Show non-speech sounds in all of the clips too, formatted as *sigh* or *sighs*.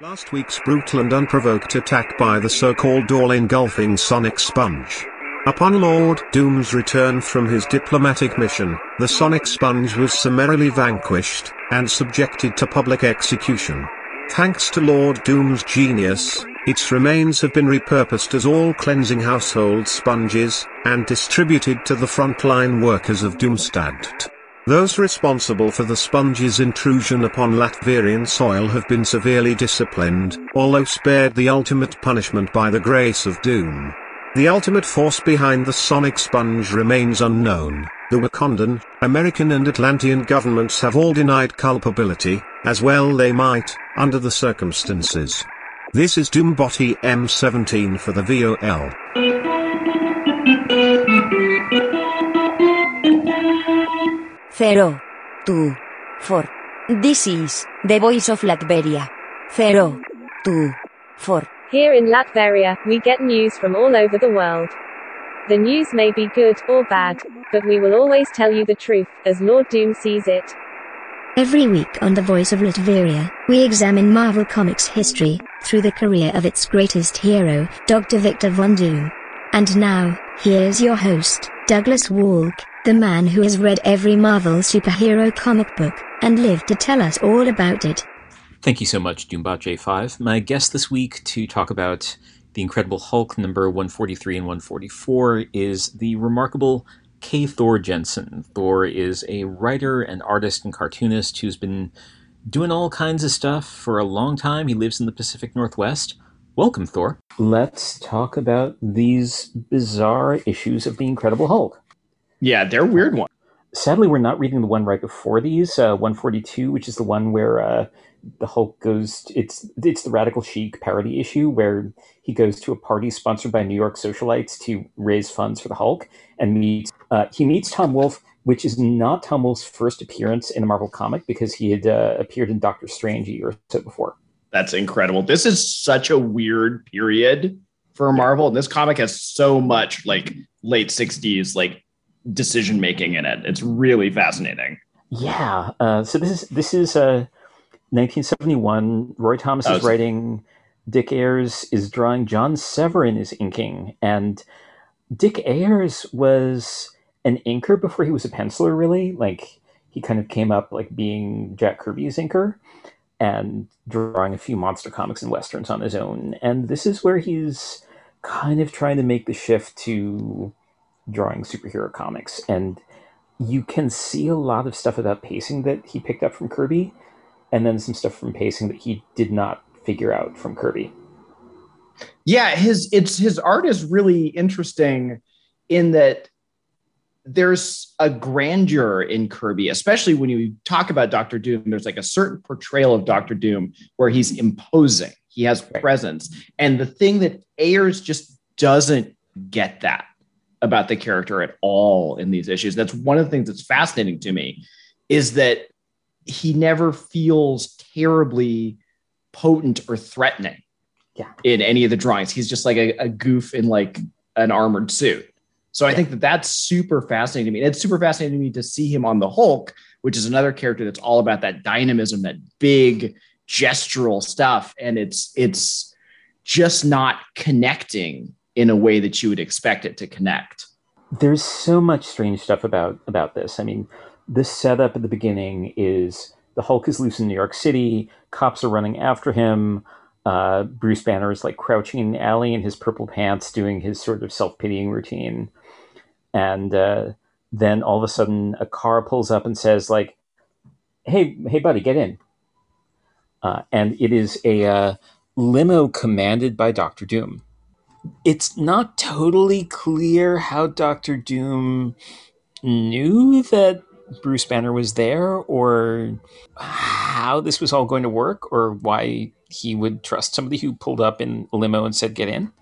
Last week's brutal and unprovoked attack by the so-called all-engulfing Sonic Sponge. Upon Lord Doom's return from his diplomatic mission, the Sonic Sponge was summarily vanquished, and subjected to public execution. Thanks to Lord Doom's genius, its remains have been repurposed as all-cleansing household sponges, and distributed to the frontline workers of Doomstadt. Those responsible for the sponge's intrusion upon Latverian soil have been severely disciplined, although spared the ultimate punishment by the grace of Doom. The ultimate force behind the sonic sponge remains unknown. The Wakandan, American and Atlantean governments have all denied culpability, as well they might, under the circumstances. This is Doomboti M17 for the VOL. Zero, two, four. This is the voice of Latveria. Zero, two, four. Here in Latveria, we get news from all over the world. The news may be good or bad, but we will always tell you the truth, as Lord Doom sees it. Every week on The Voice of Latveria, we examine Marvel Comics history, through the career of its greatest hero, Dr. Victor Von Doom. And now, here's your host, Douglas Wolk, the man who has read every Marvel superhero comic book, and lived to tell us all about it. Thank you so much, Doombot J5. My guest this week to talk about The Incredible Hulk number 143 and 144 is the remarkable K. Thor Jensen. Thor is a writer and artist and cartoonist who's been doing all kinds of stuff for a long time. He lives in the Pacific Northwest. Welcome, Thor. Let's talk about these bizarre issues of The Incredible Hulk. Yeah, they're weird ones. Sadly, we're not reading the one right before these, uh, 142, which is the one where uh, the Hulk goes. it's it's the Radical Chic parody issue where he goes to a party sponsored by New York socialites to raise funds for the Hulk and meets. Uh, he meets Tom Wolfe, which is not Tom Wolfe's first appearance in a Marvel comic because he had uh, appeared in Doctor Strange a year or so before. That's incredible. This is such a weird period for Marvel. And this comic has so much like late 60s like decision making in it. It's really fascinating. Yeah. Uh, so this is this is uh, 1971. Roy Thomas is writing. Dick Ayers is drawing. John Severin is inking, and Dick Ayers was an inker before he was a penciler. Really, like he kind of came up like being Jack Kirby's inker and drawing a few monster comics and westerns on his own. And this is where he's kind of trying to make the shift to drawing superhero comics. And you can see a lot of stuff about pacing that he picked up from Kirby, and then some stuff from pacing that he did not figure out from Kirby. Yeah, his it's his art is really interesting in that there's a grandeur in Kirby, especially when you talk about Doctor Doom. There's like a certain portrayal of Doctor Doom where he's imposing, he has presence. And the thing that Ayers just doesn't get that about the character at all in these issues. That's one of the things that's fascinating to me is that he never feels terribly potent or threatening yeah. in any of the drawings. He's just like a, a goof in like an armored suit. So I think that that's super fascinating to me. And it's super fascinating to me to see him on the Hulk, which is another character that's all about that dynamism, that big gestural stuff. And it's it's just not connecting in a way that you would expect it to connect. There's so much strange stuff about about this. I mean, this setup at the beginning is the Hulk is loose in New York City, cops are running after him. Uh, Bruce Banner is like crouching in the alley in his purple pants, doing his sort of self pitying routine and uh, then all of a sudden a car pulls up and says like hey hey buddy get in uh, and it is a uh, limo commanded by dr doom it's not totally clear how dr doom knew that bruce banner was there or how this was all going to work or why he would trust somebody who pulled up in a limo and said get in.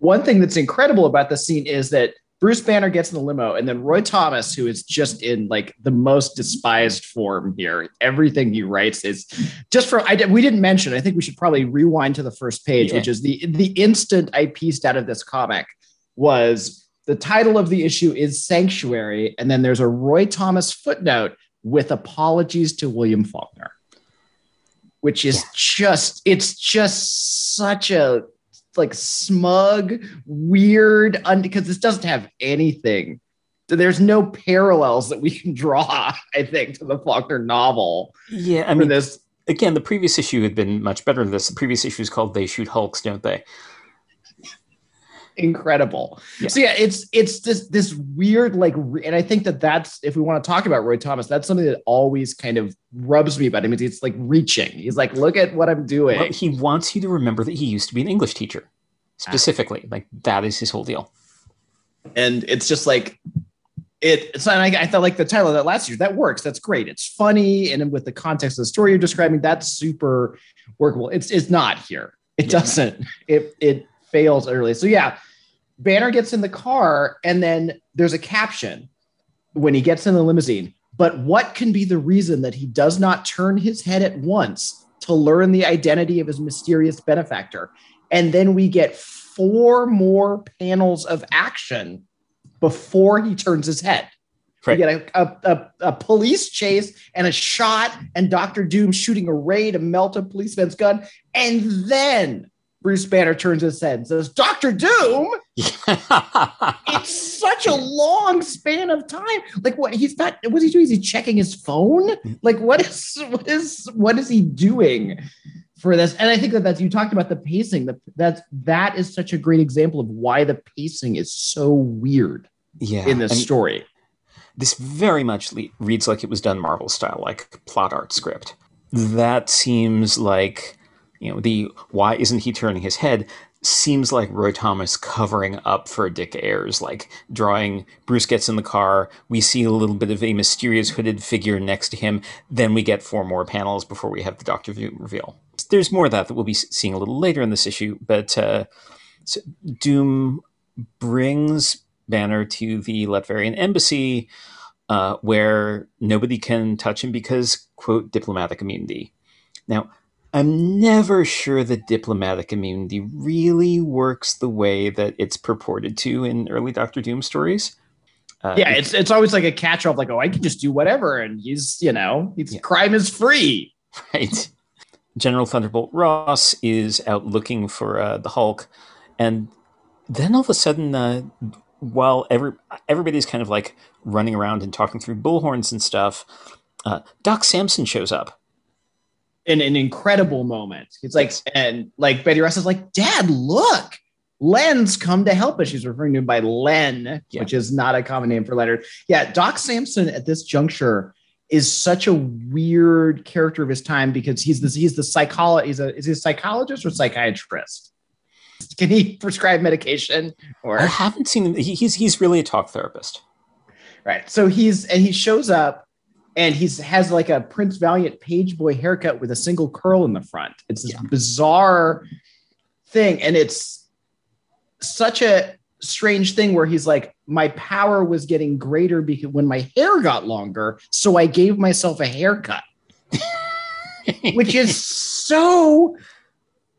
One thing that's incredible about the scene is that Bruce Banner gets in the limo, and then Roy Thomas, who is just in like the most despised form here. Everything he writes is just for. I we didn't mention. I think we should probably rewind to the first page, yeah. which is the the instant I pieced out of this comic was the title of the issue is Sanctuary, and then there's a Roy Thomas footnote with apologies to William Faulkner. which is just it's just such a like smug, weird, because this doesn't have anything. So there's no parallels that we can draw, *laughs* I think, to the Faulkner novel. Yeah, I mean, this again, the previous issue had been much better than this. The previous issue is called "They Shoot Hulks, Don't They?" Incredible. Yeah. So yeah, it's it's this this weird like, re- and I think that that's if we want to talk about Roy Thomas, that's something that always kind of rubs me about him. It's, it's like reaching. He's like, look at what I'm doing. Well, he wants you to remember that he used to be an English teacher, specifically. Like that is his whole deal. and it's just like it so I, I felt like the title of that last year that works that's great it's funny and with the context of the story you're describing that's super workable it's it's not here it Yeah. doesn't it it fails utterly so yeah banner gets in the car and then there's a caption when he gets in the limousine but what can be the reason that he does not turn his head at once to learn the identity of his mysterious benefactor and then we get four more panels of action before he turns his head. Right. We get a, a, a, a police chase and a shot, and Doctor Doom shooting a ray to melt a policeman's gun. And then Bruce Banner turns his head and says, Doctor Doom, *laughs* it's such a long span of time. Like what he's not what's he doing? Is he checking his phone? Like what is what is what is he doing for this? And I think that that's you talked about the pacing. That that's that is such a great example of why the pacing is so weird yeah, in this story. this very much le- reads like it was done Marvel style, like plot art script. That seems like, you know, the why isn't he turning his head seems like Roy Thomas covering up for Dick Ayers, like drawing Bruce gets in the car, we see a little bit of a mysterious hooded figure next to him, then we get four more panels before we have the Doctor Doom reveal. There's more of that that we'll be seeing a little later in this issue, but uh, so Doom brings Banner to the Latverian embassy uh, where nobody can touch him because, quote, diplomatic immunity. Now, I'm never sure that diplomatic immunity really works the way that it's purported to in early Doctor Doom stories. Uh, Yeah, it's it's always like a catch-all, like, oh, I can just do whatever, and he's, you know, he's Yeah. crime is free. *laughs* right. General Thunderbolt Ross is out looking for uh, the Hulk, and then all of a sudden, uh, while every everybody's kind of like running around and talking through bullhorns and stuff, uh, Doc Samson shows up. In an incredible moment. It's like, and like Betty Ross is like, Dad, look, Len's come to help us. She's referring to him by Len, Yeah. which is not a common name for Leonard. Yeah, Doc Samson at this juncture is such a weird character of his time because he's this he's the psycholo- he's a is he a psychologist or psychiatrist? Can he prescribe medication or I haven't seen him. He, he's he's really a talk therapist. Right. So he's and he shows up and he's has like a Prince Valiant page boy haircut with a single curl in the front. It's this Yeah. bizarre thing. And it's such a strange thing where he's like, my power was getting greater because when my hair got longer, so I gave myself a haircut. *laughs* Which is so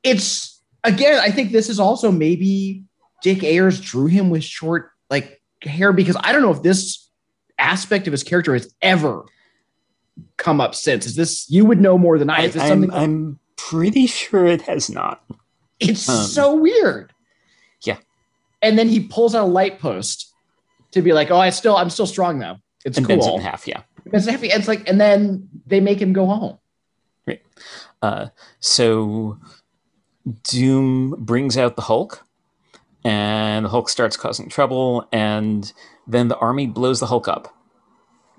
it's again, I think this is also maybe Dick Ayers drew him with short like hair because I don't know if this aspect of his character has ever come up since. Is this you would know more than I? I, Is this I'm, something? I'm pretty sure it has not. it's um, so weird. Yeah. And then he pulls out a light post to be like, "Oh, I still, I'm still strong though. It's and bends it cool." in half. Yeah. Bends It's happy. It's like, and then they make him go home. Right. Uh, so Doom brings out the Hulk, and the Hulk starts causing trouble, and then the army blows the Hulk up.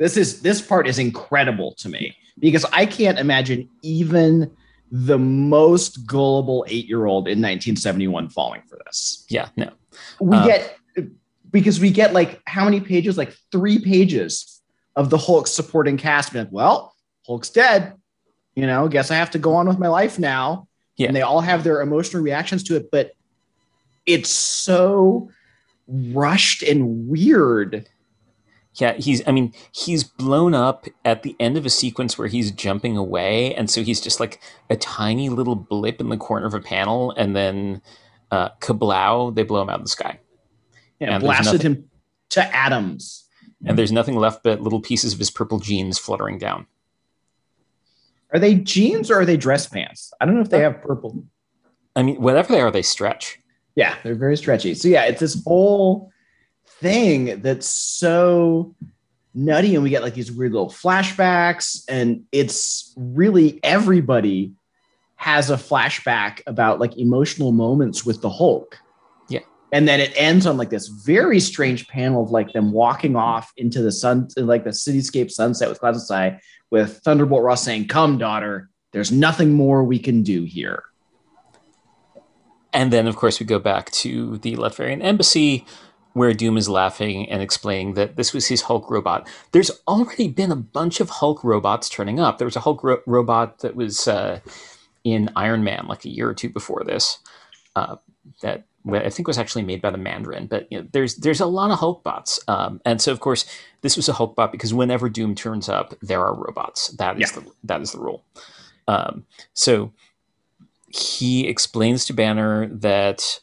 This is this part is incredible to me because I can't imagine even the most gullible eight year old in 1971 falling for this. Yeah, no. We Uh, get because we get like how many pages? Like three pages of the Hulk supporting cast. Being like, well, Hulk's dead. You know, guess I have to go on with my life now. Yeah. And they all have their emotional reactions to it, but it's so rushed and weird. Yeah, he's. I mean, he's blown up at the end of a sequence where he's jumping away, and so he's just like a tiny little blip in the corner of a panel, and then uh, kablow! They blow him out of the sky, Yeah, And blasted him to atoms. and there's nothing left but little pieces of his purple jeans fluttering down. Are they jeans or are they dress pants? I don't know if they have purple. I mean, whatever they are, they stretch. Yeah, they're very stretchy. So yeah, it's this whole thing that's so nutty, and we get like these weird little flashbacks, and it's really everybody has a flashback about like emotional moments with the Hulk. Yeah. And then it ends on like this very strange panel of like them walking off into the sun, like the cityscape sunset with Clouds Sky, with Thunderbolt Ross saying, Come, daughter, there's nothing more we can do here. And then, of course, we go back to the Latverian embassy where Doom is laughing and explaining that this was his Hulk robot. There's already been a bunch of Hulk robots turning up. There was a Hulk ro- robot that was uh, in Iron Man like a year or two before this. Uh, that I think was actually made by the Mandarin. But you know, there's there's a lot of Hulk bots, um, and so of course this was a Hulk bot because whenever Doom turns up, there are robots. That is Yeah. the that is the rule. Um, so he explains to Banner that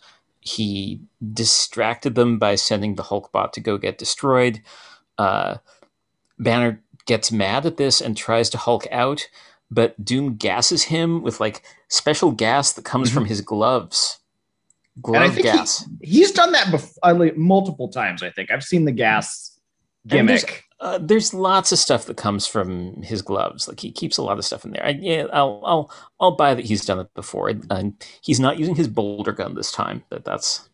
he distracted them by sending the Hulk bot to go get destroyed. Uh, Banner gets mad at this and tries to Hulk out, but Doom gasses him with like special gas that comes Mhm. from his gloves. And I Glove think he- gas. He's done that before, multiple times. I think I've seen the gas gimmick. Uh, there's lots of stuff that comes from his gloves. Like he keeps a lot of stuff in there. I, yeah, I'll, I'll, I'll buy that he's done it before. And he's not using his boulder gun this time. But that's,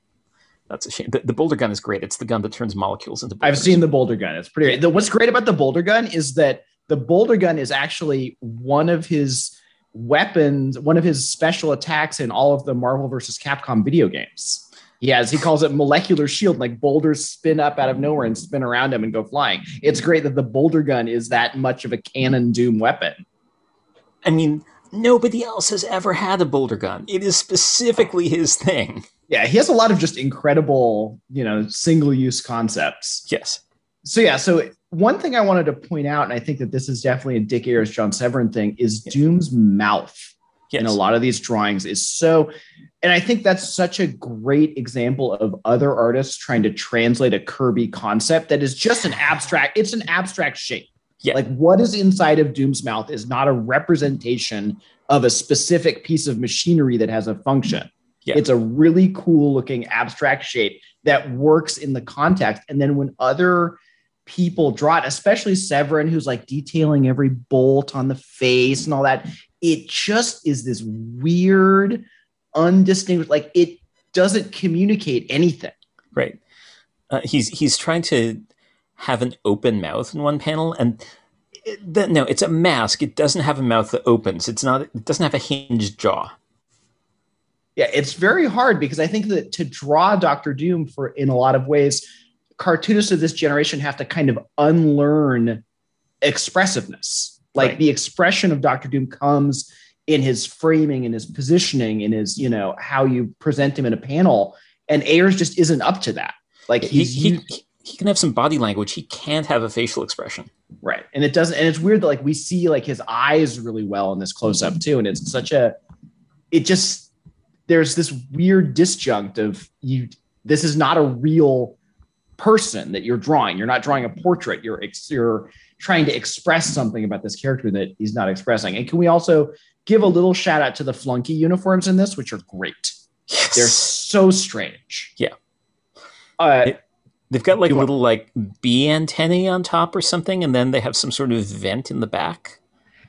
that's a shame. The, the boulder gun is great. It's the gun that turns molecules into. I've seen the boulder gun. It's pretty. The, what's great about the boulder gun is that the boulder gun is actually one of his weapons, one of his special attacks in all of the Marvel versus Capcom video games. He has, he calls it molecular shield, like boulders spin up out of nowhere and spin around him and go flying. It's great that the boulder gun is that much of a canon doom weapon. I mean, nobody else has ever had a boulder gun. It is specifically his thing. Yeah, he has a lot of just incredible, you know, single use concepts. Yes. So yeah, so one thing I wanted to point out, and I think that this is definitely a Dick Ayers, John Severin thing, is Doom's mouth Yes. in a lot of these drawings is so, and I think that's such a great example of other artists trying to translate a Kirby concept that is just an abstract. It's an abstract shape. Yeah. Like what is inside of Doom's mouth is not a representation of a specific piece of machinery that has a function. Yeah. It's a really cool looking abstract shape that works in the context. And then when other people draw it, especially Severin, who's like detailing every bolt on the face and all that, it just is this weird, undistinguished, like it doesn't communicate anything. Right. Uh, he's he's trying to have an open mouth in one panel, and it, the, no, it's a mask. It doesn't have a mouth that opens. It's not. It doesn't have a hinged jaw. Yeah, it's very hard because I think that to draw Doctor Doom for in a lot of ways, cartoonists of this generation have to kind of unlearn expressiveness. Like Right. the expression of Doctor Doom comes in his framing, in his positioning, in his, you know, how you present him in a panel. And Ayers just isn't up to that. Like He, he, he can have some body language. He can't have a facial expression. Right. And it doesn't, and it's weird that like we see like his eyes really well in this close up too. And it's such a, it just, there's this weird disjunct of you, this is not a real person that you're drawing. You're not drawing a portrait. You're, you're trying to express something about this character that he's not expressing. And can we also give a little shout out to the flunky uniforms in this, which are great. They're so strange. Yeah. Uh, It- They've got like little like bee antennae on top or something, and then they have some sort of vent in the back.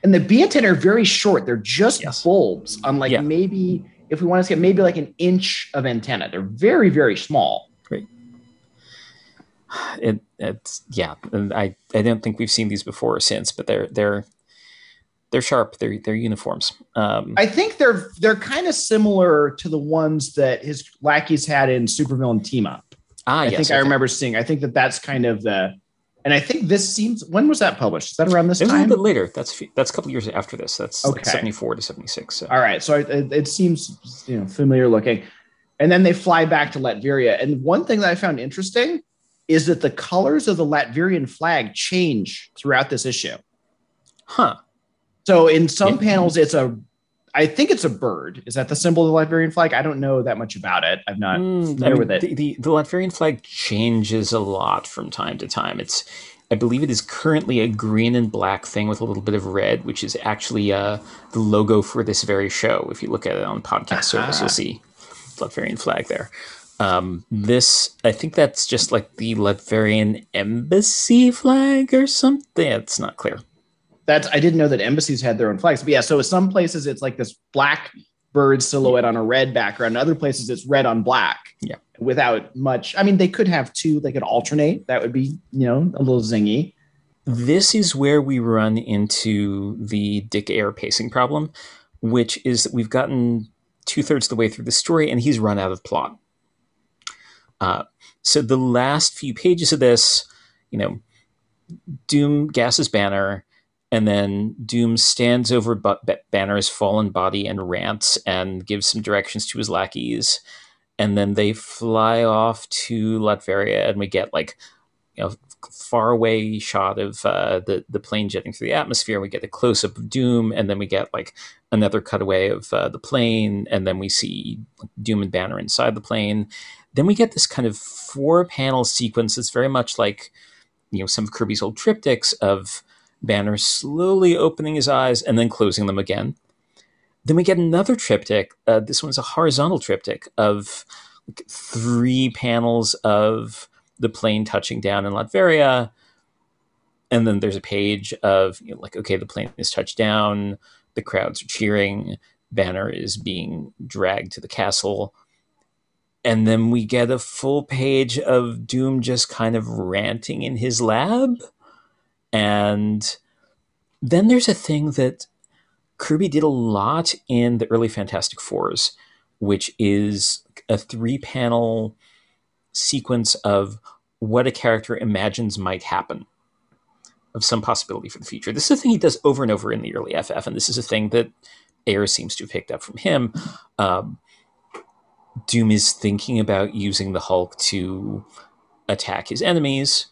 And the B antennae are very short. They're just Yes. bulbs on like Yeah. maybe if we want to say maybe like an inch of antenna. They're very, very small. *sighs* It, it's yeah, and I I don't think we've seen these before or since, but they're they're they're sharp. They're they're uniforms. Um, I think they're they're kind of similar to the ones that his lackeys had in Supervillain Team Up. ah, I yes, think I okay. remember seeing. I think that that's kind of the, and I think this seems. When was that published? Is that around this It was a little bit later. That's a that's a couple years after this. That's like Okay. seventy four to seventy six. So. All right, so it, it seems you know familiar looking, and then they fly back to Latveria. And one thing that I found interesting is that the colors of the Latverian flag change throughout this issue. Huh. So in some Yeah. panels, it's a, I think it's a bird. Is that the symbol of the Latvian flag? I don't know that much about it. I'm not Mm, I familiar mean, with it. The, the the Latvian flag changes a lot from time to time. It's I believe it is currently a green and black thing with a little bit of red, which is actually uh, the logo for this very show. If you look at it on podcast service, you'll see Latverian flag there. Um, this, I think that's just like the Latvian embassy flag or something. It's not clear. That's I didn't know that embassies had their own flags. But yeah, so some places it's like this black bird silhouette on a red background. Other places it's red on black. Yeah. Without much. I mean, they could have two. They could alternate. That would be you know a little zingy. This is where we run into the Dick Ayers pacing problem, which is that we've gotten two thirds of the way through the story and he's run out of plot. Uh, so the last few pages of this, you know, Doom gasses Banner, and then Doom stands over Banner's fallen body and rants and gives some directions to his lackeys, and then they fly off to Latveria, and we get like, you know, far away shot of uh, the the plane jetting through the atmosphere. We get a close up of Doom, and then we get like another cutaway of uh, the plane, and then we see Doom and Banner inside the plane. Then we get this kind of four panel sequence that's very much like you know some of Kirby's old triptychs of Banner slowly opening his eyes and then closing them again. Then we get another triptych. Uh, this one's a horizontal triptych of three panels of the plane touching down in Latveria. And then there's a page of you know, like, okay, the plane is touched down, the crowds are cheering, Banner is being dragged to the castle. And then we get a full page of Doom just kind of ranting in his lab. And then there's a thing that Kirby did a lot in the early Fantastic Fours, which is a three panel sequence of what a character imagines might happen of some possibility for the future. This is a thing he does over and over in the early FF, and this is a thing that Ayers seems to have picked up from him. Um, Doom is thinking about using the Hulk to attack his enemies.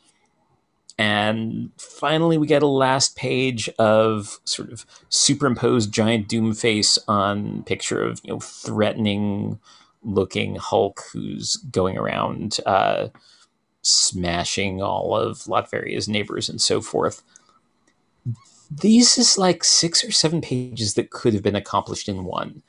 And finally, we get a last page of sort of superimposed giant Doom face on picture of you know threatening looking Hulk who's going around uh, smashing all of Latveria's neighbors and so forth. These is like six or seven pages that could have been accomplished in one.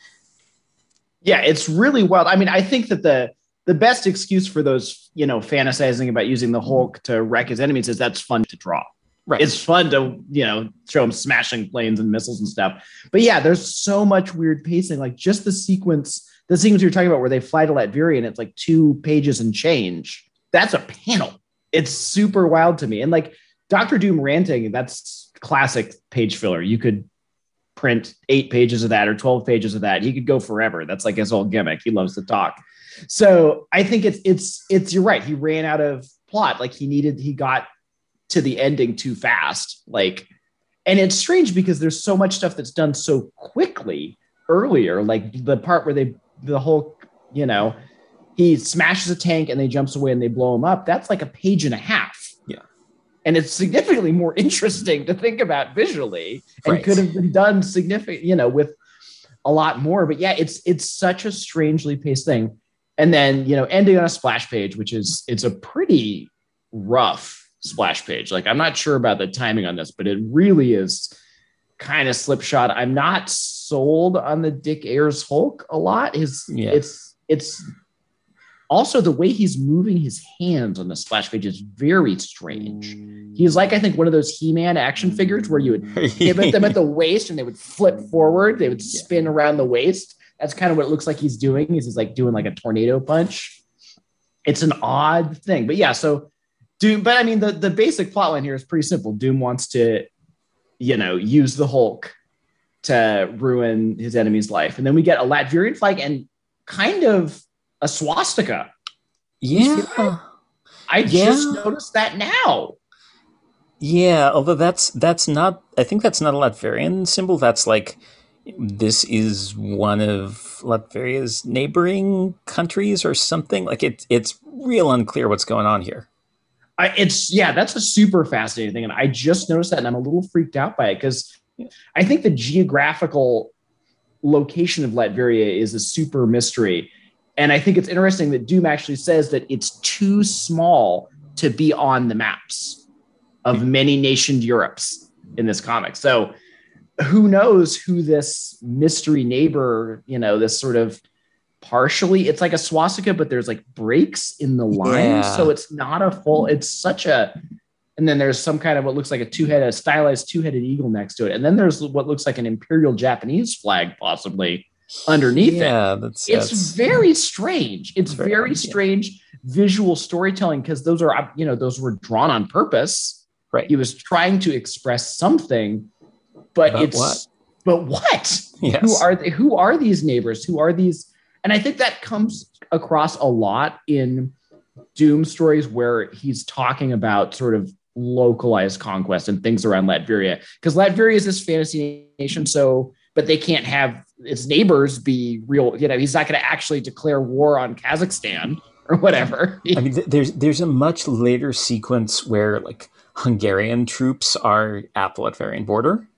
Yeah, it's really wild. I mean, I think that the the best excuse for those, you know, fantasizing about using the Hulk to wreck his enemies is that's fun to draw. Right. It's fun to, you know, show him smashing planes and missiles and stuff. But yeah, there's so much weird pacing. Like just the sequence the sequence you're talking about where they fly to Latveria and it's like two pages and change. That's a panel. It's super wild to me. And like Doctor Doom ranting, that's classic page filler. You could print eight pages of that or 12 pages of that. He could go forever. That's like his whole gimmick. He loves to talk. So I think it's it's it's you're right. He ran out of plot. Like he needed, he got to the ending too fast. Like, and it's strange because there's so much stuff that's done so quickly earlier. Like the part where they the whole, you know, he smashes a tank and they jumps away and they blow him up. That's like a page and a half. Yeah. And it's significantly more *laughs* interesting to think about visually and Right. could have been done significant, you know, with a lot more. But yeah, it's it's such a strangely paced thing. And then, you know, ending on a splash page, which is it's a pretty rough splash page. Like I'm not sure about the timing on this, but it really is kind of slipshod. I'm not sold on the Dick Ayers Hulk a lot. His Yeah. it's it's also the way he's moving his hands on the splash page is very strange. He's like I think one of those He-Man action figures where you would *laughs* pivot them at the waist and they would flip forward, they would spin around the waist. That's kind of what it looks like he's doing. is He's like doing like a tornado punch. It's an odd thing, but yeah. So Doom, but I mean the the basic plot line here is pretty simple. Doom wants to, you know, use the Hulk to ruin his enemy's life, and then we get a Latvian flag and kind of a swastika. Yeah. I Yeah. just noticed that now. Yeah, although that's that's not I think that's not a Latvian symbol. That's like this is one of Latveria's neighboring countries or something. Like it it's real unclear what's going on here. I, it's yeah, that's a super fascinating thing, and I just noticed that, and I'm a little freaked out by it because I think the geographical location of Latveria is a super mystery, and I think it's interesting that Doom actually says that it's too small to be on the maps. of many nationed Europes in this comic. So who knows who this mystery neighbor, you know, this sort of partially it's like a swastika, but there's like breaks in the line. Yeah. So it's not a full, it's such a and then there's some kind of what looks like a two-headed, a stylized two-headed eagle next to it. And then there's what looks like an imperial Japanese flag possibly underneath it. yeah, that's It's that's- very strange. It's Very very, odd, yeah. strange visual storytelling because those are, you know, those were drawn on purpose. right. He was trying to express something, but But it's what? but what? Yes. Who are they, who are these neighbors? Who are these? And I think that comes across a lot in Doom stories where he's talking about sort of localized conquest and things around Latveria because Latveria is this fantasy nation. So, but they can't have its neighbors be real. You know, he's not going to actually declare war on Kazakhstan *laughs* or whatever. I mean, there's there's a much later sequence where like Hungarian troops are at the Latvian border,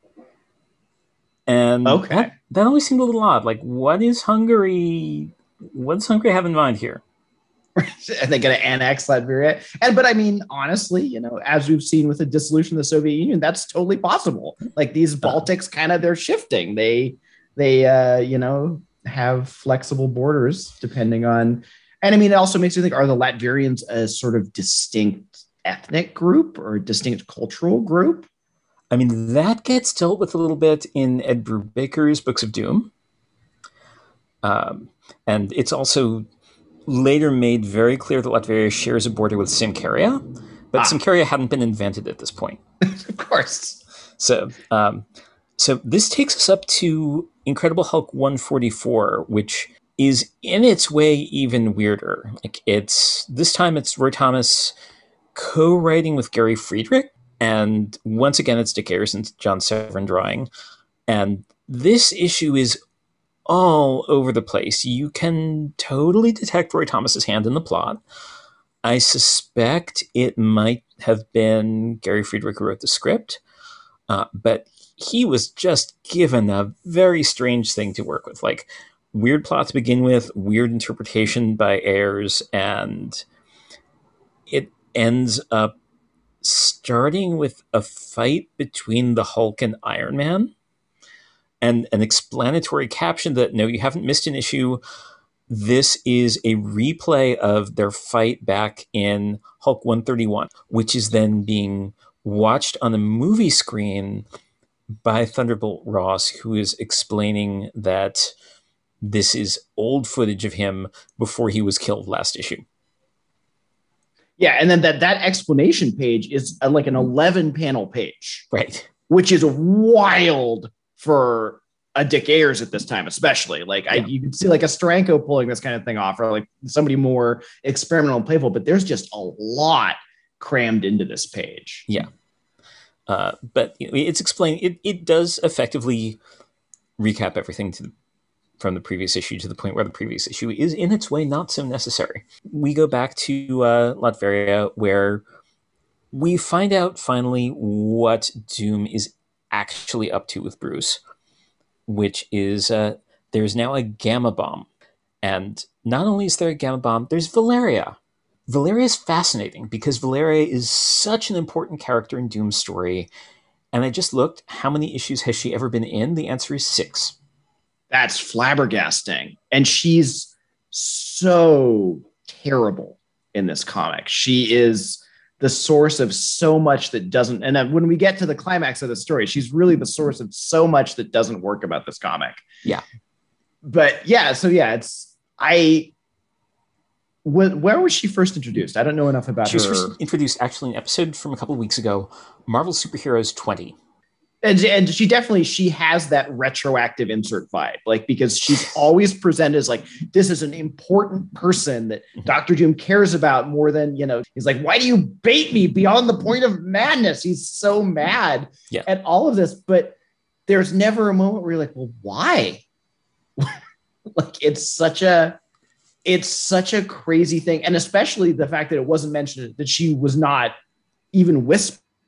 and Okay. that, that always seemed a little odd. Like, what is Hungary? What does Hungary have in mind here? *laughs* Are they going to annex Latveria? And but I mean, honestly, you know, as we've seen with the dissolution of the Soviet Union, that's totally possible. Like these Baltics, kind of they're shifting. They they uh, you know have flexible borders depending on. And I mean, it also makes me think: Are the Latvians a sort of distinct ethnic group or a distinct cultural group? I mean, that gets dealt with a little bit in Ed Brubaker's Books of Doom. Um, and it's also later made very clear that Latvia shares a border with Symkaria, but Ah. Symkaria hadn't been invented at this point. *laughs* Of course. So, um, so this takes us up to Incredible Hulk 144, which is in its way even weirder. Like it's this time it's Roy Thomas co-writing with Gary Friedrich, and once again it's Dick and John Severin drawing. And this issue is all over the place. You can totally detect Roy Thomas's hand in the plot. I suspect it might have been Gary Friedrich who wrote the script, uh, but he was just given a very strange thing to work with. Like, weird plot to begin with, weird interpretation by Ayers, and it ends up starting with a fight between the Hulk and Iron Man and an explanatory caption that no, you haven't missed an issue. This is a replay of their fight back in Hulk 131, which is then being watched on the movie screen by Thunderbolt Ross, who is explaining that this is old footage of him before he was killed last issue. Yeah, and then that that explanation page is uh, like an 11 panel page. Right. which is wild for a Dick Ayers at this time, especially. Like I, you can see like a Steranko pulling this kind of thing off, or like somebody more experimental and playful. But there's just a lot crammed into this page. Yeah, uh, but you know, it's explained. It, it does effectively recap everything to from the previous issue to the point where the previous issue is in its way not so necessary. We go back to uh, Latveria where we find out finally what Doom is actually up to with Bruce, which is uh, there's now a gamma bomb, and not only is there a gamma bomb, there's Valeria. Valeria is fascinating because Valeria is such an important character in Doom's story. And I just looked, how many issues has she ever been in? The answer is six. That's flabbergasting, and she's so terrible in this comic. She is the source of so much that doesn't. And then when we get to the climax of the story, she's really the source of so much that doesn't work about this comic. Yeah. But yeah, so yeah, it's I. When, where was she first introduced? I don't know enough about She was her. first introduced actually in an episode from a couple of weeks ago, Marvel Superheroes 20. And, and she definitely she has that retroactive insert vibe like because she's always presented as like this is an important person that Mhm. dr doom cares about more than you know he's like why do you bait me beyond the point of madness he's so mad Yeah. at all of this but there's never a moment where you're like well why *laughs* like it's such a it's such a crazy thing and especially the fact that it wasn't mentioned that she was not even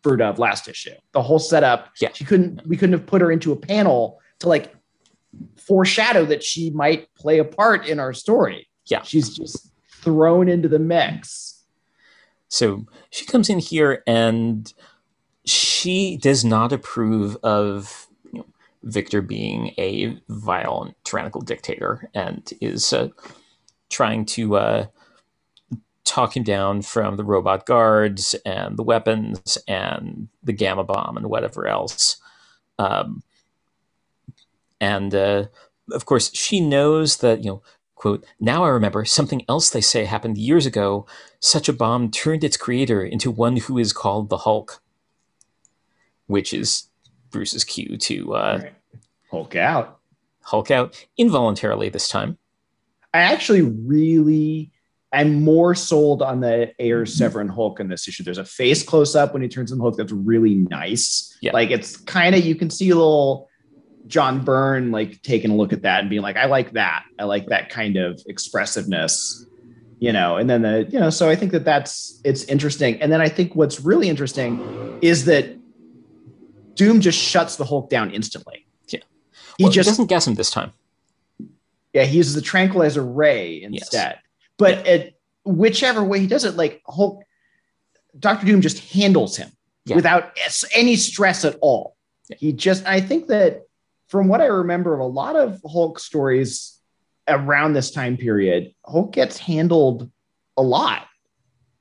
whispered of last issue the whole setup Yeah. she couldn't we couldn't have put her into a panel to like foreshadow that she might play a part in our story Yeah. she's just thrown into the mix So she comes in here and she does not approve of you know, Victor being a violent, tyrannical dictator and is uh, trying to uh, talk him down from the robot guards and the weapons and the gamma bomb and whatever else. Um, and uh, of course, she knows that, you know, quote, now I remember something else they say happened years ago. Such a bomb turned its creator into one who is called the Hulk, which is Bruce's cue to uh, Right. Hulk out. Hulk out involuntarily this time. I actually really am more sold on the Air mm-hmm. Severin Hulk in this issue. There's a face close up when he turns into Hulk that's really nice. Yeah. Like it's kind of you can see a little John Byrne like taking a look at that and being like, I like that. I like that kind of expressiveness, you know. And then the you know, so I think that that's it's interesting. And then I think what's really interesting is that Doom just shuts the Hulk down instantly. Yeah. He Well, just doesn't guess him this time. yeah, he uses the tranquilizer ray instead. But it, whichever way he does it, like Hulk, Doctor Doom just handles him Yeah. without any stress at all. Yeah. He just, I think that from what I remember of a lot of Hulk stories around this time period, Hulk gets handled a lot,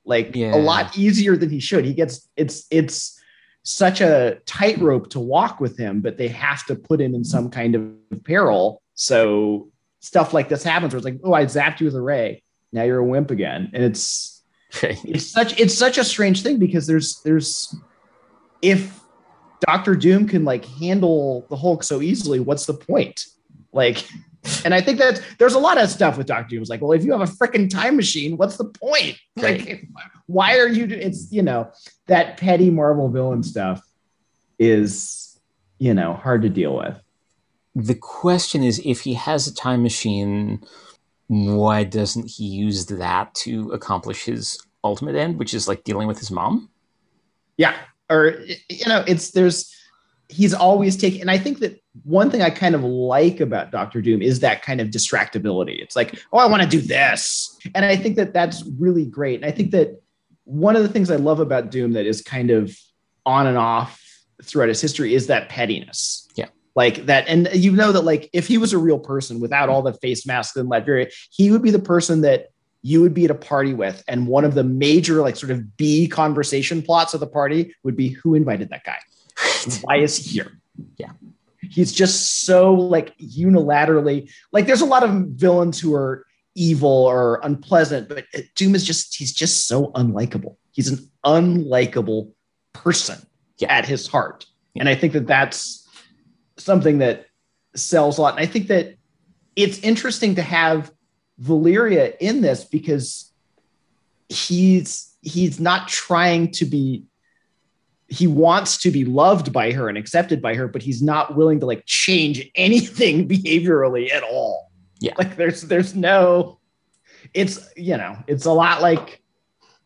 like Yeah. a lot easier than he should. He gets it's it's such a tightrope to walk with him, but they have to put him in some kind of peril. So stuff like this happens where it's like, oh, I zapped you with a ray. Now you're a wimp again. And it's *laughs* it's such it's such a strange thing because there's there's if Doctor Doom can like handle the Hulk so easily, what's the point? Like, and I think that there's a lot of stuff with Doctor Doom. It's like, well, if you have a freaking time machine, what's the point? Like, why are you? It's you know that petty Marvel villain stuff is you know hard to deal with. the question is if he has a time machine, why doesn't he use that to accomplish his ultimate end, which is like dealing with his mom? Yeah. Or, you know, it's there's, he's always taking, and I think that one thing I kind of like about Doctor Doom is that kind of distractibility. It's like, oh, I want to do this. And I think that that's really great. And I think that one of the things I love about Doom that is kind of on and off throughout his history is that pettiness. Yeah. Like that. And you know that, like, if he was a real person without all the face masks and Latveria, he would be the person that you would be at a party with, and one of the major, like, sort of B conversation plots of the party would be who invited that guy? *laughs* Why is he here? Yeah. He's just so like unilaterally, like, there's a lot of villains who are evil or unpleasant, but Doom is just, he's just so unlikable. He's an unlikable person Yeah. at his heart. And I think that that's something that sells a lot. And I think that it's interesting to have Valeria in this because he's he's not trying to be he wants to be loved by her and accepted by her, but he's not willing to like change *laughs* anything behaviorally at all. Yeah. Like there's there's no it's you know, it's a lot like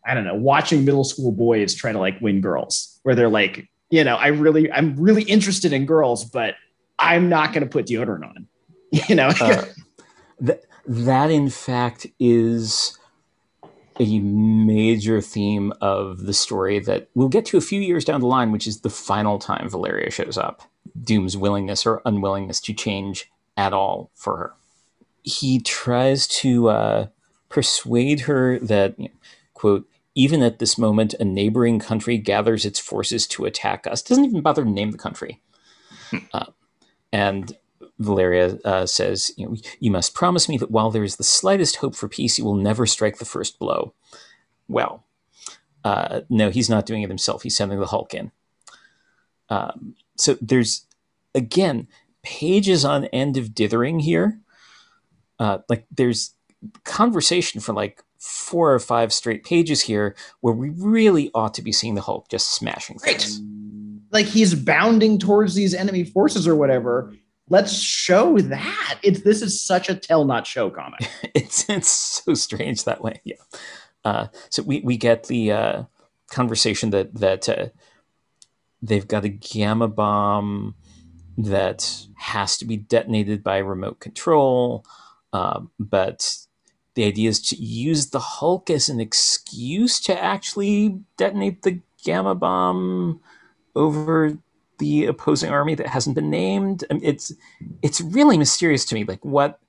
I don't know, watching middle school boys try to like win girls, where they're like, you know, I really, I'm really interested in girls, but I'm not going to put deodorant on. *laughs* You know, Uh, *laughs* th- that, in fact, is a major theme of the story that we'll get to a few years down the line, which is the final time Valeria shows up. Doom's willingness or unwillingness to change at all for her. He tries to uh, persuade her that, you know, quote, even at this moment, a neighboring country gathers its forces to attack us. Doesn't even bother to name the country. Uh, and Valeria uh, says, you, know, you must promise me that while there is the slightest hope for peace, you will never strike the first blow. Well, uh, no, he's not doing it himself. He's sending the Hulk in. Um, so there's, again, pages on end of dithering here. Uh, like there's conversation for like four or five straight pages here where we really ought to be seeing the Hulk just smashing Right. things. like he's bounding towards these enemy forces or whatever. Let's show that. It's this is such a tell not show comic. *laughs* it's it's so strange that way. Yeah. Uh, so we we get the uh, conversation that that uh, they've got a gamma bomb that has to be detonated by remote control, uh, but the idea is to use the Hulk as an excuse to actually detonate the gamma bomb. over the opposing army that hasn't been named. I mean, it's it's really mysterious to me, like what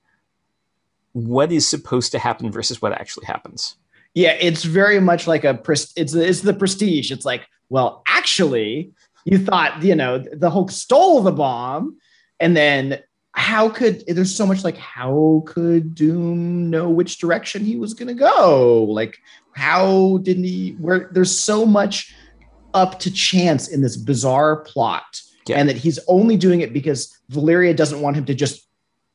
what is supposed to happen versus what actually happens. Yeah, it's very much like a it's it's the prestige. It's like, well, actually, you thought you know the Hulk stole the bomb, and then how could there's so much like how could Doom know which direction he was to go? Like how didn't he? Where there's so much up to chance in this bizarre plot, Yeah. and that he's only doing it because Valeria doesn't want him to just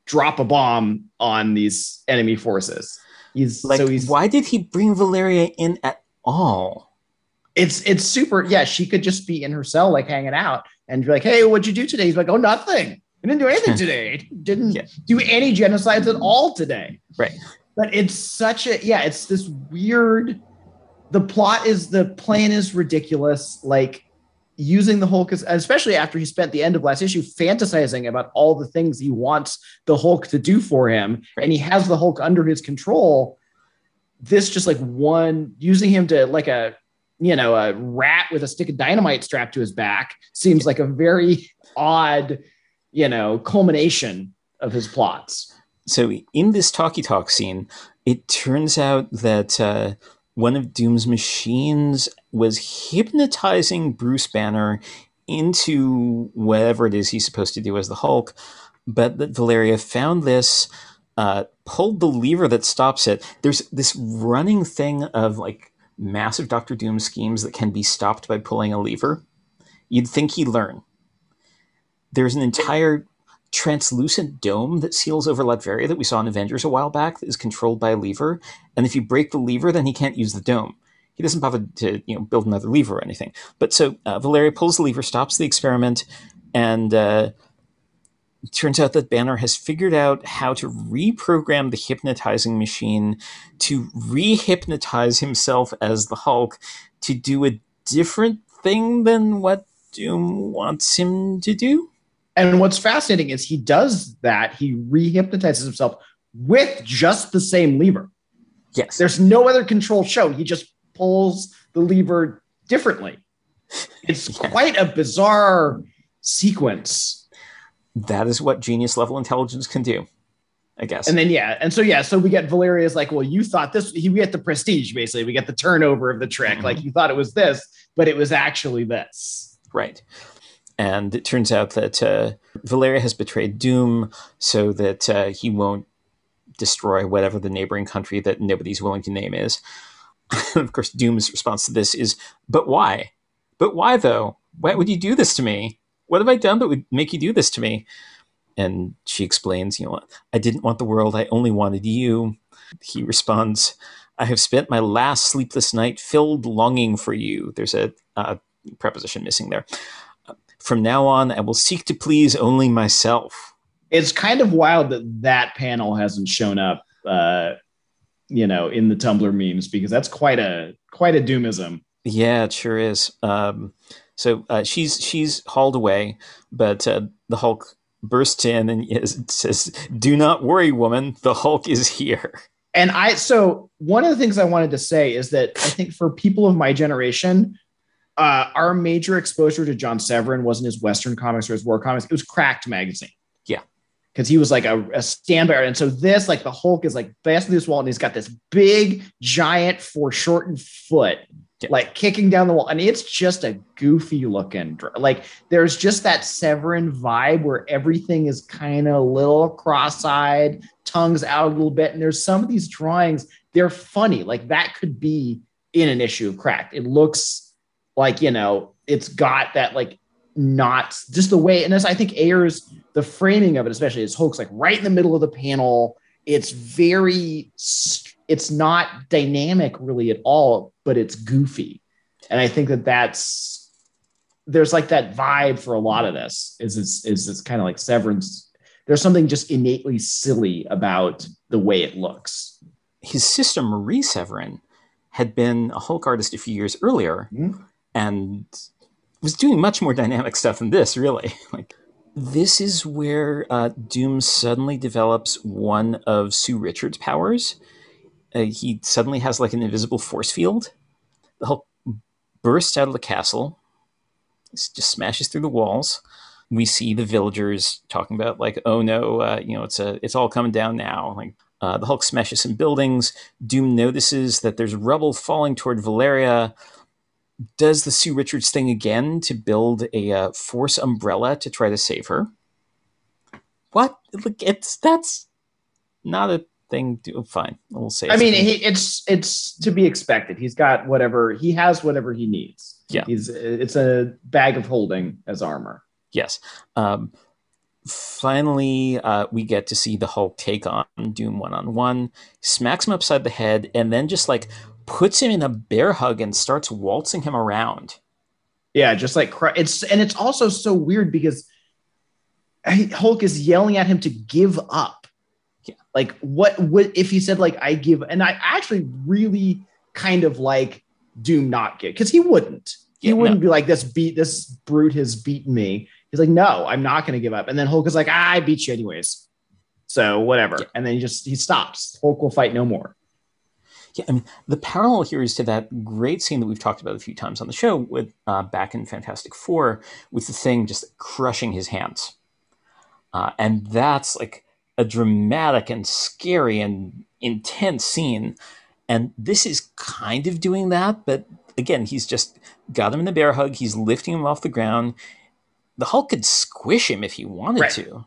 drop a bomb on these enemy forces. He's Like, so he's why did he bring Valeria in at all? it's it's super. Yeah, she could just be in her cell, like hanging out, and be like, "Hey, what'd you do today?" He's like, "Oh, nothing. I didn't do anything *laughs* today. Didn't Yeah. do any genocides at all today." Right. But it's such a yeah. It's this weird. The plot is the plan is ridiculous. Like using the Hulk, as, especially after he spent the end of last issue fantasizing about all the things he wants the Hulk to do for him, and he has the Hulk under his control. This just like one using him to like a you know, a rat with a stick of dynamite strapped to his back seems like a very odd, you know, culmination of his plots. So in this talkie talk scene, it turns out that uh, one of Doom's machines was hypnotizing Bruce Banner into whatever it is he's supposed to do as the Hulk, but that Valeria found this, uh, pulled the lever that stops it. There's this running thing of like massive Doctor Doom schemes that can be stopped by pulling a lever. You'd think he'd learn. There's an entire translucent dome that seals over Latveria that we saw in Avengers a while back that is controlled by a lever. And if you break the lever, then he can't use the dome. He doesn't bother to you know build another lever or anything. But so uh, Valeria pulls the lever, stops the experiment, and uh, turns out that Banner has figured out how to reprogram the hypnotizing machine to re-hypnotize himself as the Hulk to do a different thing than what Doom wants him to do. And what's fascinating is he does that. He rehypnotizes himself with just the same lever. Yes. There's no other control shown. He just pulls the lever differently. It's *laughs* Yeah. quite a bizarre sequence. that is what genius level intelligence can do, I guess. And then yeah, and so yeah, so we get Valeria's like, well, you thought this. He, we get the prestige basically. We get the turnover of the trick. Mhm. Like you thought it was this, but it was actually this. right. And it turns out that uh, Valeria has betrayed Doom so that uh, he won't destroy whatever the neighboring country that nobody's willing to name is. *laughs* of course, Doom's response to this is, "But why? But why though? Why would you do this to me? What have I done that would make you do this to me?" And she explains, "You know, I didn't want the world. I only wanted you." He responds, "I have spent my last sleepless night filled longing for you." There's a uh, preposition missing there. From now on, I will seek to please only myself. It's kind of wild that that panel hasn't shown up, uh, you know, in the Tumblr memes because that's quite a quite a doomism. Yeah, it sure is. Um, so uh, she's she's hauled away, but uh, the Hulk bursts in and *laughs* is, says, "Do not worry, woman. The Hulk is here." And I so one of the things I wanted to say is that I think for people of my generation, uh, our major exposure to John Severin wasn't his Western comics or his war comics. It was Cracked magazine. Yeah. Because he was like a, a standby. And so this, like the Hulk is like through this wall and he's got this big, giant, foreshortened foot, Yeah. like kicking down the wall. And it's just a goofy looking, like there's just that Severin vibe where everything is kind of a little cross eyed, tongues out a little bit. And there's some of these drawings, they're funny. Like that could be in an issue of Cracked. It looks like you know it's got that like not just the way and as i think ayers the framing of it especially is hulk's like right in the middle of the panel. It's very it's not dynamic really at all but it's goofy. And i think that that's there's like that vibe for a lot of this is it's is it's kind of like Severin's there's something just innately silly about the way it looks. His sister Marie Severin had been a Hulk artist a few years earlier, Mhm. And was doing much more dynamic stuff than this. Really, *laughs* like this is where uh, Doom suddenly develops one of Sue Richards' powers. Uh, he suddenly has like an invisible force field. The Hulk bursts out of the castle, just smashes through the walls. We see the villagers talking about like, oh no, uh, you know, it's a, it's all coming down now. Like uh, the Hulk smashes some buildings. Doom notices that there's rubble falling toward Valeria. Does the Sue Richards thing again to build a uh, force umbrella to try to save her. What? Look, it's that's not a thing. To, fine, we'll say. I mean, he, it's it's to be expected. He's got whatever he has, whatever he needs. Yeah, he's it's a bag of holding as armor. Yes. Um, finally, uh, we get to see the Hulk take on Doom one on one, smacks him upside the head, and then just like puts him in a bear hug and starts waltzing him around. Yeah, just like it's and it's also so weird because Hulk is yelling at him to give up. Yeah. Like what what if he said like I give and I actually really kind of like do not give because he wouldn't. He Yeah, wouldn't no. be like this beat this brute has beaten me. He's like, no, I'm not gonna give up. And then Hulk is like, I beat you anyways. So whatever. Yeah. And then he just he stops. Hulk will fight no more. Yeah, I mean, the parallel here is to that great scene that we've talked about a few times on the show with uh, back in Fantastic Four, with the thing just crushing his hands, uh, and that's like a dramatic and scary and intense scene. And this is kind of doing that, but again, he's just got him in the bear hug. He's lifting him off the ground. The Hulk could squish him if he wanted Right. to.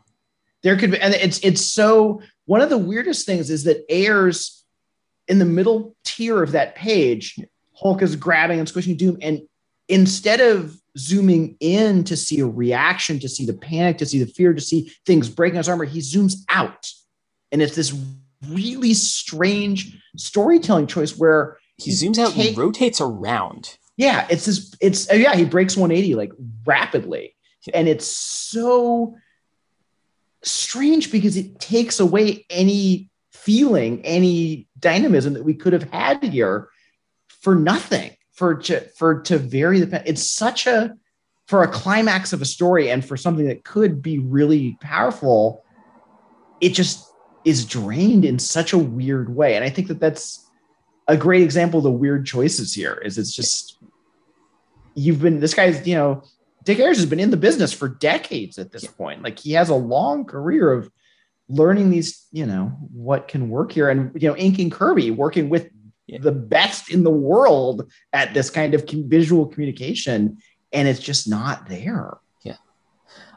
there could be and it's it's so one of the weirdest things is that Ayers in the middle tier of that page, Hulk is grabbing and squishing Doom, and instead of zooming in to see a reaction, to see the panic, to see the fear, to see things breaking his armor, he zooms out, and it's this really strange storytelling choice where He zooms out take- and rotates around. yeah, it's this. It's oh, yeah, he breaks 180 like rapidly, and it's so strange because it takes away any feeling, any dynamism that we could have had here for nothing. For to for to vary the. It's such a for a climax of a story and for something that could be really powerful. It just is drained in such a weird way, and I think that that's a great example of the weird choices here is it's just you've been this guy's you know dick ayers has been in the business for decades at this point like he has a long career of learning these you know what can work here and you know inking kirby working with Yeah. the best in the world at this kind of visual communication and it's just not there Yeah.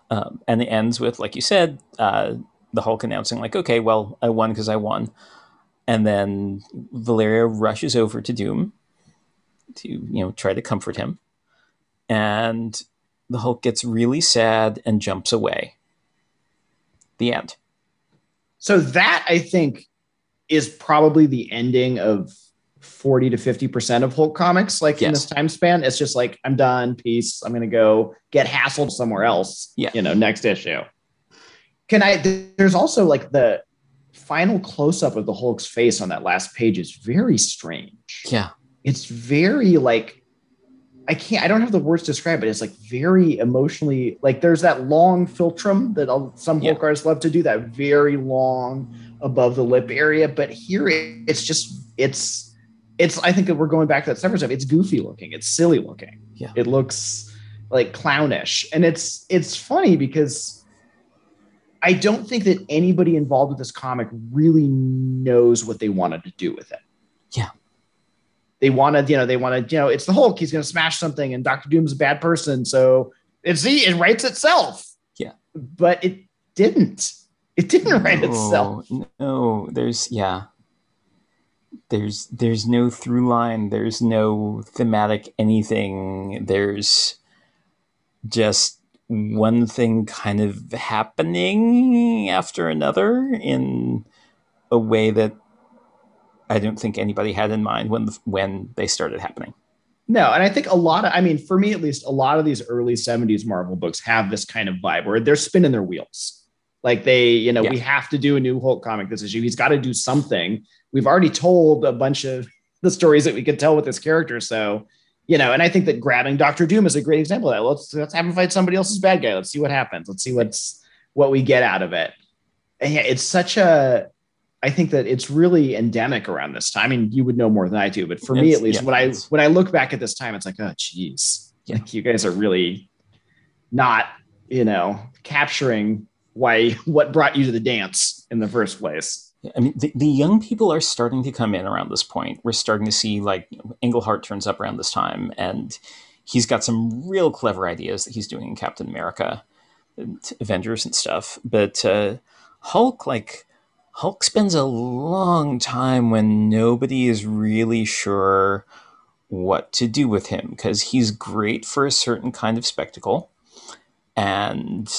Um, and it ends with, like you said, uh, the Hulk announcing, like, okay, well, I won because I won. And then Valeria rushes over to Doom to, you know, try to comfort him. And the Hulk gets really sad and jumps away. The end. So that i think is probably the ending of 40 to 50% of Hulk comics, like in this time span. It's just like, I'm done. Peace. I'm going to go get hassled somewhere else. Yeah. You know, next issue. Can I, there's also like the final close up of the Hulk's face on that last page is very strange. Yeah. It's very like, I can't, I don't have the words to describe it. It's like very emotionally, like there's that long philtrum that all- some Yeah. Hulk artists love to do, that very long above the lip area. But here it, it's just, it's, it's, I think that we're going back to that separate stuff. It's goofy looking, it's silly looking. Yeah. It looks like clownish. And it's, it's funny because I don't think that anybody involved with this comic really knows what they wanted to do with it. Yeah. They wanted, you know, they wanted, you know, it's the Hulk. He's going to smash something, and Doctor Doom's a bad person, so it's see, it writes itself. Yeah. but it didn't. It didn't write No, itself. No, there's yeah. There's there's no through line. There's no thematic anything. There's just one thing kind of happening after another in a way that I don't think anybody had in mind when the, when they started happening. No, and I think a lot of, I mean, for me at least, a lot of these early 70s Marvel books have this kind of vibe where they're spinning their wheels. Like they, you know, Yeah. we have to do a new Hulk comic this issue. He's got to do something. We've already told a bunch of *laughs* the stories that we could tell with this character. So, you know, and I think that grabbing Doctor Doom is a great example of that. Let's let's have him fight somebody else's bad guy. Let's see what happens. Let's see what's what we get out of it. And yeah, it's such a I think that it's really endemic around this time. I mean, you would know more than I do, but for me at least, yeah, when I when I look back at this time, it's like, oh geez, Yeah. like you guys are really not, you know, capturing why what brought you to the dance in the first place. I mean, the, the young people are starting to come in around this point. We're starting to see like Englehart turns up around this time, and he's got some real clever ideas that he's doing in Captain America, and Avengers, and stuff. But uh, Hulk, like Hulk, spends a long time when nobody is really sure what to do with him because he's great for a certain kind of spectacle, and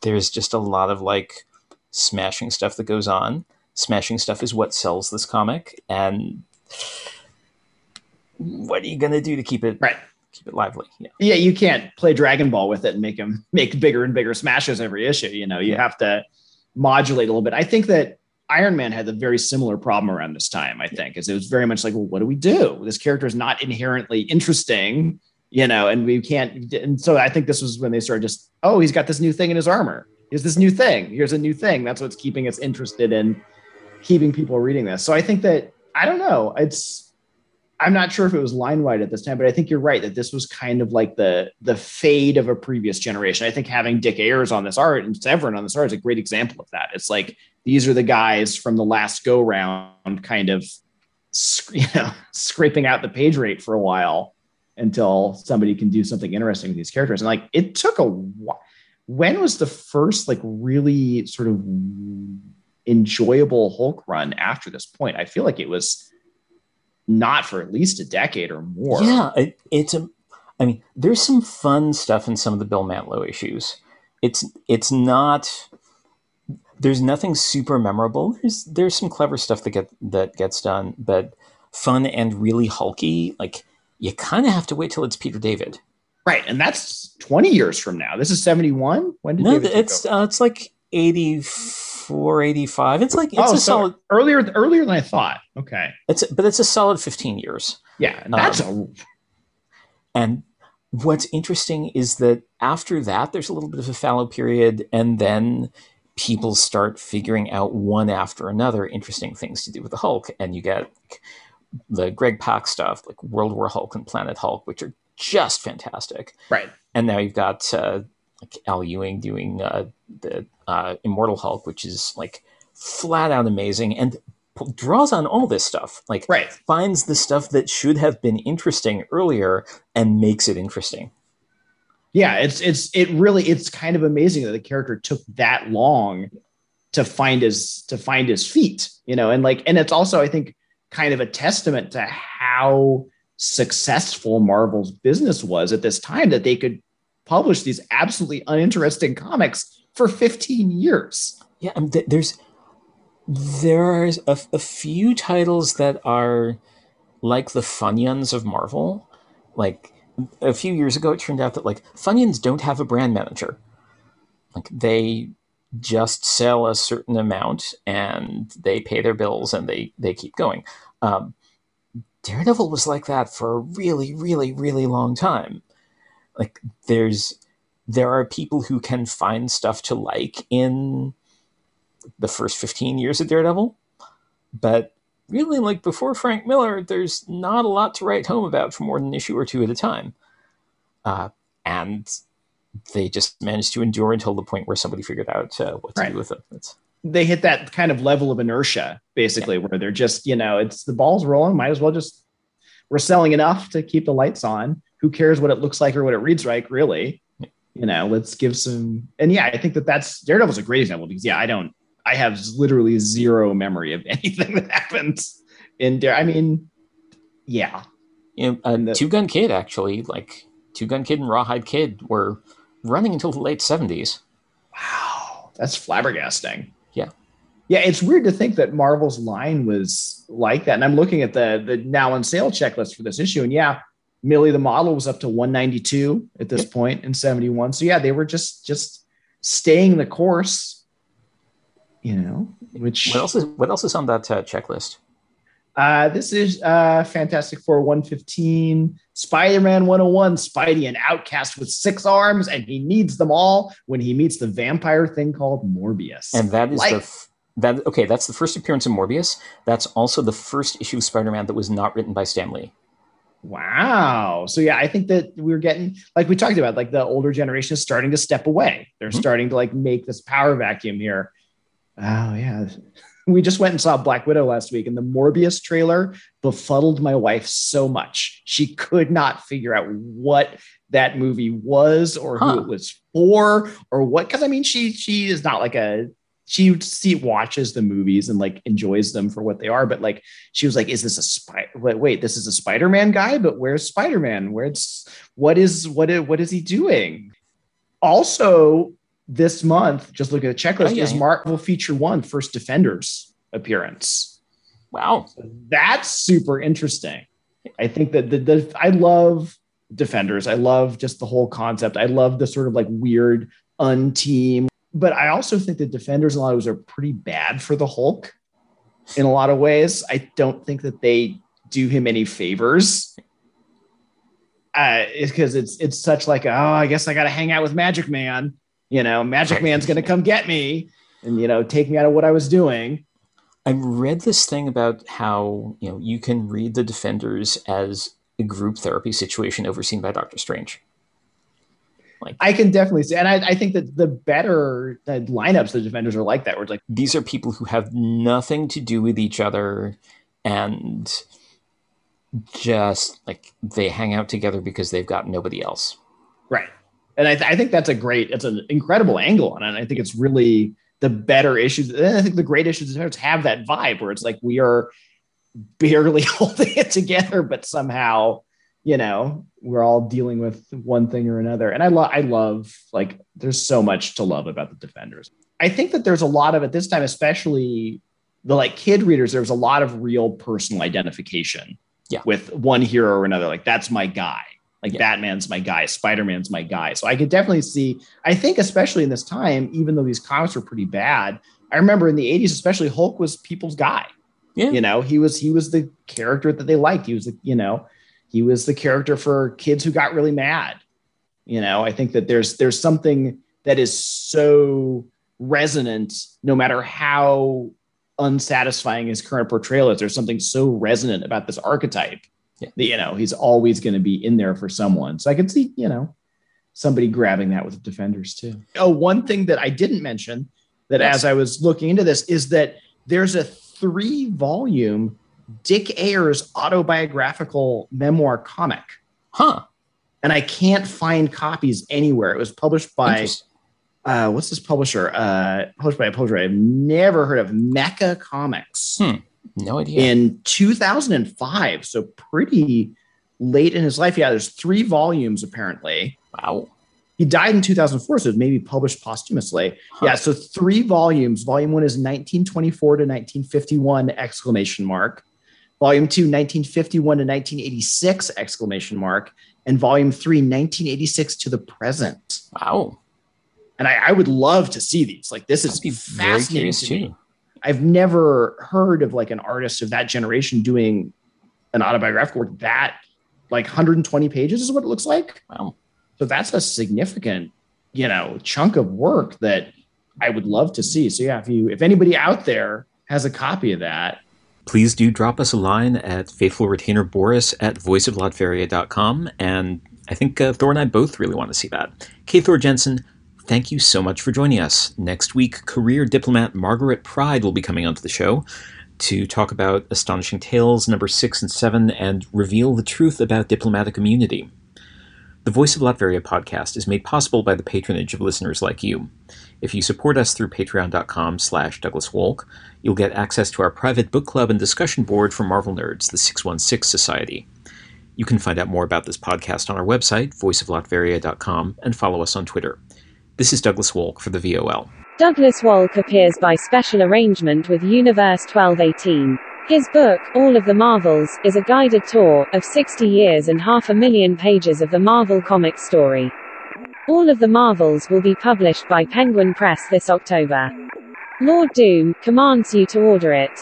there's just a lot of like smashing stuff that goes on. Smashing stuff is what sells this comic, and what are you going to do to keep it right? Keep it lively. Yeah. Yeah, you can't play Dragon Ball with it and make him make bigger and bigger smashes every issue. You know, you have to modulate a little bit. I think that Iron Man had a very similar problem around this time. I think, is it was very much like, well, what do we do? This character is not inherently interesting, you know, and we can't. And so I think this was when they started just, oh, he's got this new thing in his armor. Here's this new thing. Here's a new thing. That's what's keeping us interested in keeping people reading this. So I think that I don't know. It's I'm not sure if it was line wide at this time, but I think you're right that this was kind of like the the fade of a previous generation. I think having Dick Ayers on this art and Severin on this art is a great example of that. It's like these are the guys from the last go round, kind of *laughs* you know scraping out the page rate for a while until somebody can do something interesting with these characters. And like it took a while. When was the first like really sort of enjoyable Hulk run after this point? I feel like it was not for at least a decade or more. Yeah, it, it's a. I mean, there's some fun stuff in some of the Bill Mantlo issues. It's it's not. There's nothing super memorable. There's there's some clever stuff that get that gets done, but fun and really hulky. Like you kind of have to wait till it's Peter David. Right. And that's 20 years from now. This is 71. When did No, David it's uh, it's like 84, 85. It's like it's oh, a so solid. earlier earlier than I thought. Okay. It's but it's a solid 15 years. Yeah. And that's a And what's interesting is that after that, there's a little bit of a fallow period, and then people start figuring out one after another interesting things to do with the Hulk, and you get the Greg Pak stuff, like World War Hulk and Planet Hulk, which are just fantastic. right. And now you've got uh, Al Ewing doing uh, the uh, Immortal Hulk, which is like flat out amazing, and p- draws on all this stuff. Like Right. finds the stuff that should have been interesting earlier and makes it interesting. Yeah, it's it's it really it's kind of amazing that the character took that long to find his to find his feet, you know, and like and it's also I think kind of a testament to how successful Marvel's business was at this time that they could publish these absolutely uninteresting comics for 15 years. Yeah, and th- there's there's a, a few titles that are like the Funyuns of Marvel. Like a few years ago, it turned out that like Funyuns don't have a brand manager. Like they just sell a certain amount and they pay their bills and they they keep going. Um, Daredevil was like that for a really, really, really long time. Like there's there are people who can find stuff to like in the first 15 years of Daredevil, but really, like before Frank Miller, there's not a lot to write home about for more than an issue or two at a time. Uh, and they just managed to endure until the point where somebody figured out uh, what to Right. do with them. It's, They hit that kind of level of inertia, basically, where they're just, you know, it's the ball's rolling. Might as well just, we're selling enough to keep the lights on. Who cares what it looks like or what it reads like, really? You know, let's give some. And yeah, I think that that's Daredevil's a great example because, yeah, I don't, I have literally zero memory of *laughs* anything that happens in Dare. I mean, yeah, you know, uh, And the- Two Gun Kid, actually, like Two Gun Kid and Rawhide Kid were running until the late 70s. Wow, that's flabbergasting. Yeah. Yeah, it's weird to think that Marvel's line was like that. And I'm looking at the the now on sale checklist for this issue, and yeah, Millie the model was up to 192 at this point in 71. So yeah, they were just just staying the course. You know, which What else is, what else is on that uh, checklist? uh, this is uh, Fantastic Four 115, Spider Man 101, Spidey, an outcast with six arms, and he needs them all when he meets the vampire thing called Morbius. And that is the f- that okay. That's the first appearance of Morbius. That's also the first issue of Spider-Man that was not written by Stan Lee. Wow. So yeah, I think that we're getting like we talked about, like the older generation is starting to step away. They're Mhm. starting to like make this power vacuum here. Oh yeah. *laughs* We just went and saw Black Widow last week, and the Morbius trailer befuddled my wife so much. She could not figure out what that movie was or Huh. who it was for or what. Because I mean, she she is not like a she see watches the movies and like enjoys them for what they are, but like she was like, "Is this a spider? Wait, wait, this is a Spider-Man guy, but where's Spider-Man? Where's what is what is what is he doing?" Also, this month, just look at the checklist, Oh, is yeah. Marvel Feature One first Defenders appearance. Wow. That's super interesting. I think that the, the I love Defenders. I love just the whole concept. I love the sort of like weird unteam. But I also think the Defenders in a lot of ways are pretty bad for the Hulk in a lot of ways. I don't think that they do him any favors. Uh, it's because it's it's such like oh I guess I got to hang out with Magic Man. You know, Magic Man's gonna come get me and you know take me out of what I was doing. I read this thing about how you know you can read the Defenders as a group therapy situation overseen by Doctor Strange. I can definitely see, and I, I think that the better uh, lineups, the defenders are like that, where it's like, These are people who have nothing to do with each other, and just like they hang out together because they've got nobody else. right. And I, th- I think that's a great, it's an incredible angle on it. And I think it's really the better issues. And I think the great issues defenders have that vibe where it's like we are barely *laughs* holding it together, but somehow, you know, we're all dealing with one thing or another. And I love, I love like, there's so much to love about the defenders. I think that there's a lot of at this time, especially the like kid readers, there's a lot of real personal identification Yeah. with one hero or another. Like that's my guy. Like Yeah. Batman's my guy, Spider-Man's my guy. So I could definitely see, I think, especially in this time, even though these comics were pretty bad, I remember in the 80s, especially Hulk was people's guy. Yeah. You know, he was he was the character that they liked. He was the, you know, he was the character for kids who got really mad. You know, I think that there's there's something that is so resonant, no matter how unsatisfying his current portrayal is. There's something so resonant about this archetype Yeah. that you know he's always going to be in there for someone. So I can see, you know, somebody grabbing that with defenders too. Oh, one thing that I didn't mention that Yes. as I was looking into this is that there's a three volume Dick Ayers autobiographical memoir comic. Huh. And I can't find copies anywhere. It was published by uh, what's this publisher? Uh, published by a publisher I've never heard of, Mecca Comics, Hmm. No idea. in 2005. So pretty late in his life. Yeah, there's three volumes apparently. wow. He died in 2004, so it may be published posthumously. Huh. Yeah, so three volumes. Volume one is 1924 to 1951 exclamation mark. Volume two, 1951 to 1986 exclamation mark. And volume three, 1986 to the present. Wow. And I, I would love to see these. Like this is I'd be very fascinating to me. too. I've never heard of like an artist of that generation doing an autobiographical work that like 120 pages is what it looks like. Wow. So that's a significant, you know, chunk of work that I would love to see. So yeah, if you if anybody out there has a copy of that, please do drop us a line at faithful retainer boris at voiceoflatveria.com and i think uh, thor and i both really want to see that. K thor jensen thank you so much for joining us. Next week career diplomat margaret pride will be coming onto the show to talk about astonishing tales number six and seven and reveal the truth about diplomatic immunity the Voice of Latveria podcast is made possible by the patronage of listeners like you. If you support us through patreon.com slash Douglas Wolk, you'll get access to our private book club and discussion board for Marvel Nerds, the 616 Society. You can find out more about this podcast on our website, voiceoflatveria.com, and follow us on Twitter. This is Douglas Wolk for the VOL. Douglas Wolk appears by special arrangement with Universe 1218. His book, All of the Marvels, is a guided tour of 60 years and half a million pages of the Marvel comic story. All of the Marvels will be published by Penguin Press this October. Lord Doom commands you to order it.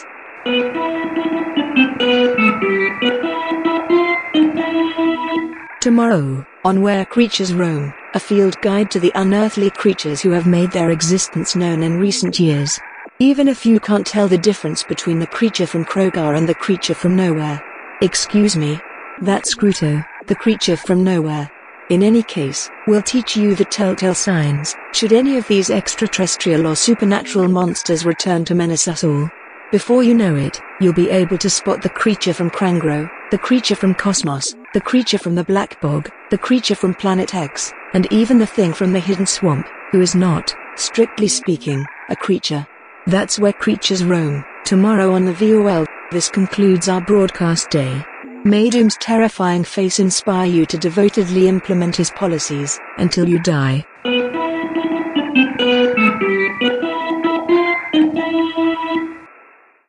Tomorrow, on Where Creatures Roam, a field guide to the unearthly creatures who have made their existence known in recent years. Even if you can't tell the difference between the creature from Krogar and the creature from nowhere. Excuse me. That's Scruto, the creature from nowhere. In any case, we'll teach you the telltale signs, should any of these extraterrestrial or supernatural monsters return to menace us all. Before you know it, you'll be able to spot the creature from Krangro, the creature from Cosmos, the creature from the Black Bog, the creature from Planet X, and even the thing from the Hidden Swamp, who is not, strictly speaking, a creature. That's where creatures roam, tomorrow on the VOL. This concludes our broadcast day. May Doom's terrifying face inspire you to devotedly implement his policies until you die.